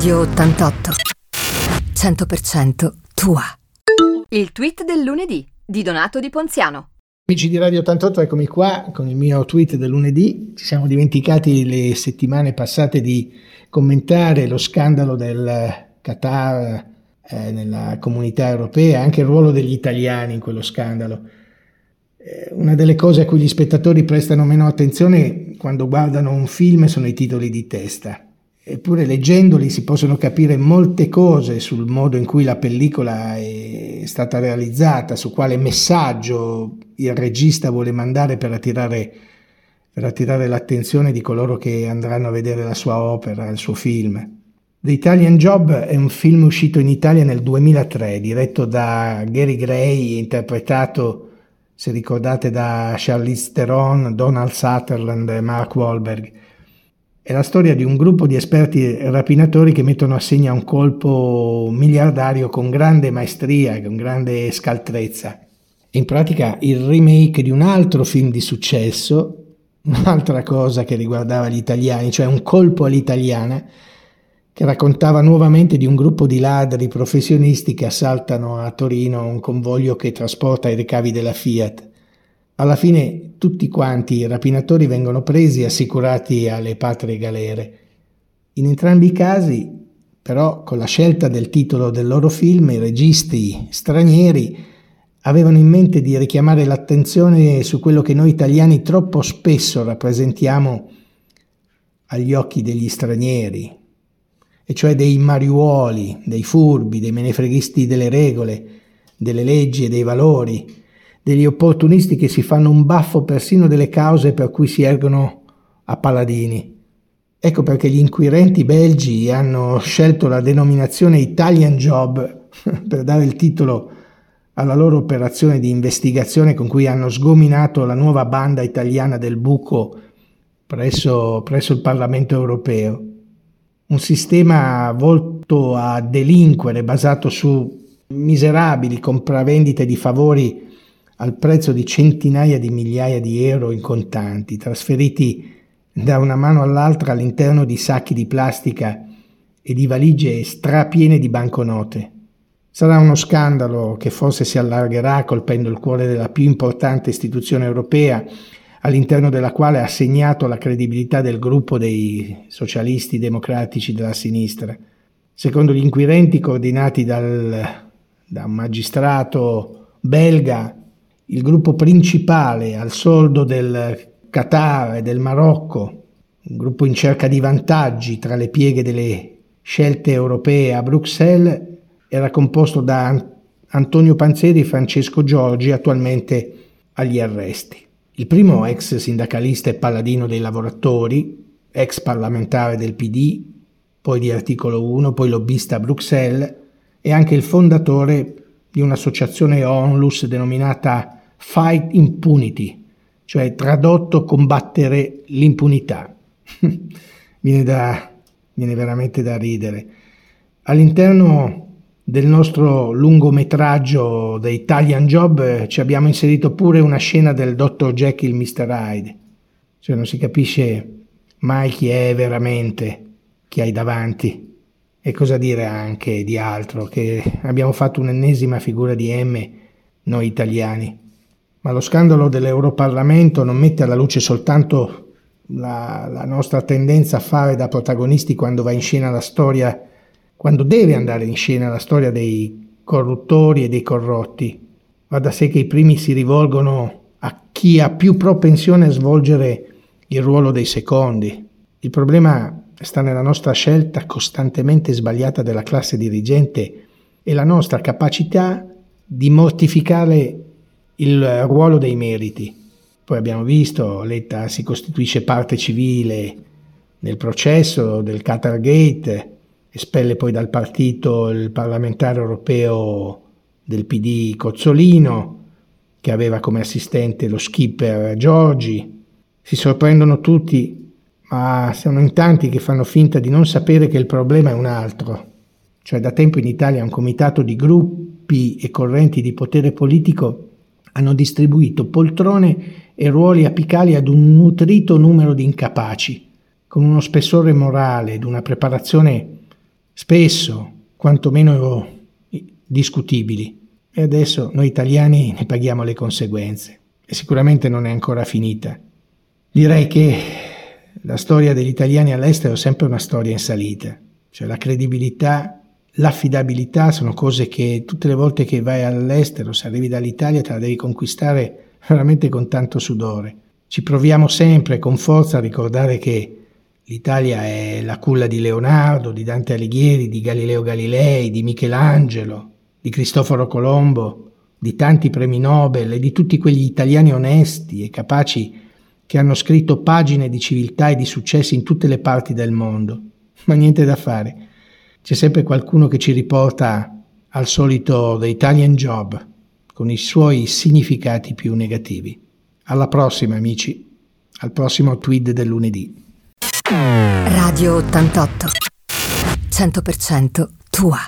Radio 88. 100% tua. Il tweet del lunedì di Donato Di Ponziano. Amici di Radio 88, eccomi qua con il mio tweet del lunedì. Ci siamo dimenticati le settimane passate di commentare lo scandalo del Qatar eh, nella comunità europea, anche il ruolo degli italiani in quello scandalo. Eh, una delle cose a cui gli spettatori prestano meno attenzione quando guardano un film sono i titoli di testa. Eppure leggendoli si possono capire molte cose sul modo in cui la pellicola è stata realizzata, su quale messaggio il regista vuole mandare per attirare, per attirare l'attenzione di coloro che andranno a vedere la sua opera, il suo film. The Italian Job è un film uscito in Italia nel 2003, diretto da Gary Gray, interpretato se ricordate da Charlize Theron, Donald Sutherland e Mark Wahlberg. È la storia di un gruppo di esperti rapinatori che mettono a segno un colpo miliardario con grande maestria, con grande scaltrezza. In pratica il remake di un altro film di successo, un'altra cosa che riguardava gli italiani, cioè un colpo all'italiana, che raccontava nuovamente di un gruppo di ladri professionisti che assaltano a Torino un convoglio che trasporta i ricavi della Fiat. Alla fine tutti quanti i rapinatori vengono presi e assicurati alle patrie galere. In entrambi i casi, però, con la scelta del titolo del loro film, i registi stranieri avevano in mente di richiamare l'attenzione su quello che noi italiani troppo spesso rappresentiamo agli occhi degli stranieri, e cioè dei mariuoli, dei furbi, dei menefreghisti delle regole, delle leggi e dei valori, degli opportunisti che si fanno un baffo persino delle cause per cui si ergono a paladini. Ecco perché gli inquirenti belgi hanno scelto la denominazione Italian Job per dare il titolo alla loro operazione di investigazione con cui hanno sgominato la nuova banda italiana del buco presso, presso il Parlamento europeo un sistema volto a delinquere basato su miserabili compravendite di favori al prezzo di centinaia di migliaia di euro in contanti, trasferiti da una mano all'altra all'interno di sacchi di plastica e di valigie strapiene di banconote. Sarà uno scandalo che forse si allargherà colpendo il cuore della più importante istituzione europea all'interno della quale ha segnato la credibilità del gruppo dei socialisti democratici della sinistra. Secondo gli inquirenti coordinati dal, da un magistrato belga, il gruppo principale al soldo del Qatar e del Marocco, un gruppo in cerca di vantaggi tra le pieghe delle scelte europee a Bruxelles, era composto da Antonio Panzeri e Francesco Giorgi, attualmente agli arresti. Il primo ex sindacalista e paladino dei lavoratori, ex parlamentare del PD, poi di articolo 1, poi lobbista a Bruxelles, e anche il fondatore di un'associazione onlus denominata Fight Impunity, cioè tradotto combattere l'impunità. viene, da, viene veramente da ridere. All'interno del nostro lungometraggio The Italian Job eh, ci abbiamo inserito pure una scena del Dr. Jekyll Mr. Hyde. Cioè non si capisce mai chi è veramente, chi hai davanti. E cosa dire anche di altro, che abbiamo fatto un'ennesima figura di M, noi italiani. Ma lo scandalo dell'Europarlamento non mette alla luce soltanto la, la nostra tendenza a fare da protagonisti quando va in scena la storia quando deve andare in scena la storia dei corruttori e dei corrotti. Va da sé che i primi si rivolgono a chi ha più propensione a svolgere il ruolo dei secondi. Il problema sta nella nostra scelta costantemente sbagliata della classe dirigente e la nostra capacità di mortificare il ruolo dei meriti. Poi abbiamo visto, Letta si costituisce parte civile nel processo del Qatar Gate, espelle poi dal partito il parlamentare europeo del PD Cozzolino, che aveva come assistente lo skipper Giorgi. Si sorprendono tutti, ma sono in tanti che fanno finta di non sapere che il problema è un altro. Cioè da tempo in Italia un comitato di gruppi e correnti di potere politico hanno distribuito poltrone e ruoli apicali ad un nutrito numero di incapaci, con uno spessore morale ed una preparazione spesso quantomeno discutibili. E adesso noi italiani ne paghiamo le conseguenze. E sicuramente non è ancora finita. Direi che la storia degli italiani all'estero è sempre una storia in salita. Cioè la credibilità, l'affidabilità sono cose che tutte le volte che vai all'estero, se arrivi dall'Italia, te la devi conquistare veramente con tanto sudore. Ci proviamo sempre con forza a ricordare che l'Italia è la culla di Leonardo, di Dante Alighieri, di Galileo Galilei, di Michelangelo, di Cristoforo Colombo, di tanti premi Nobel e di tutti quegli italiani onesti e capaci che hanno scritto pagine di civiltà e di successi in tutte le parti del mondo. Ma niente da fare. C'è sempre qualcuno che ci riporta al solito The Italian Job, con i suoi significati più negativi. Alla prossima, amici. Al prossimo tweet del lunedì. Radio 88. 100% tua.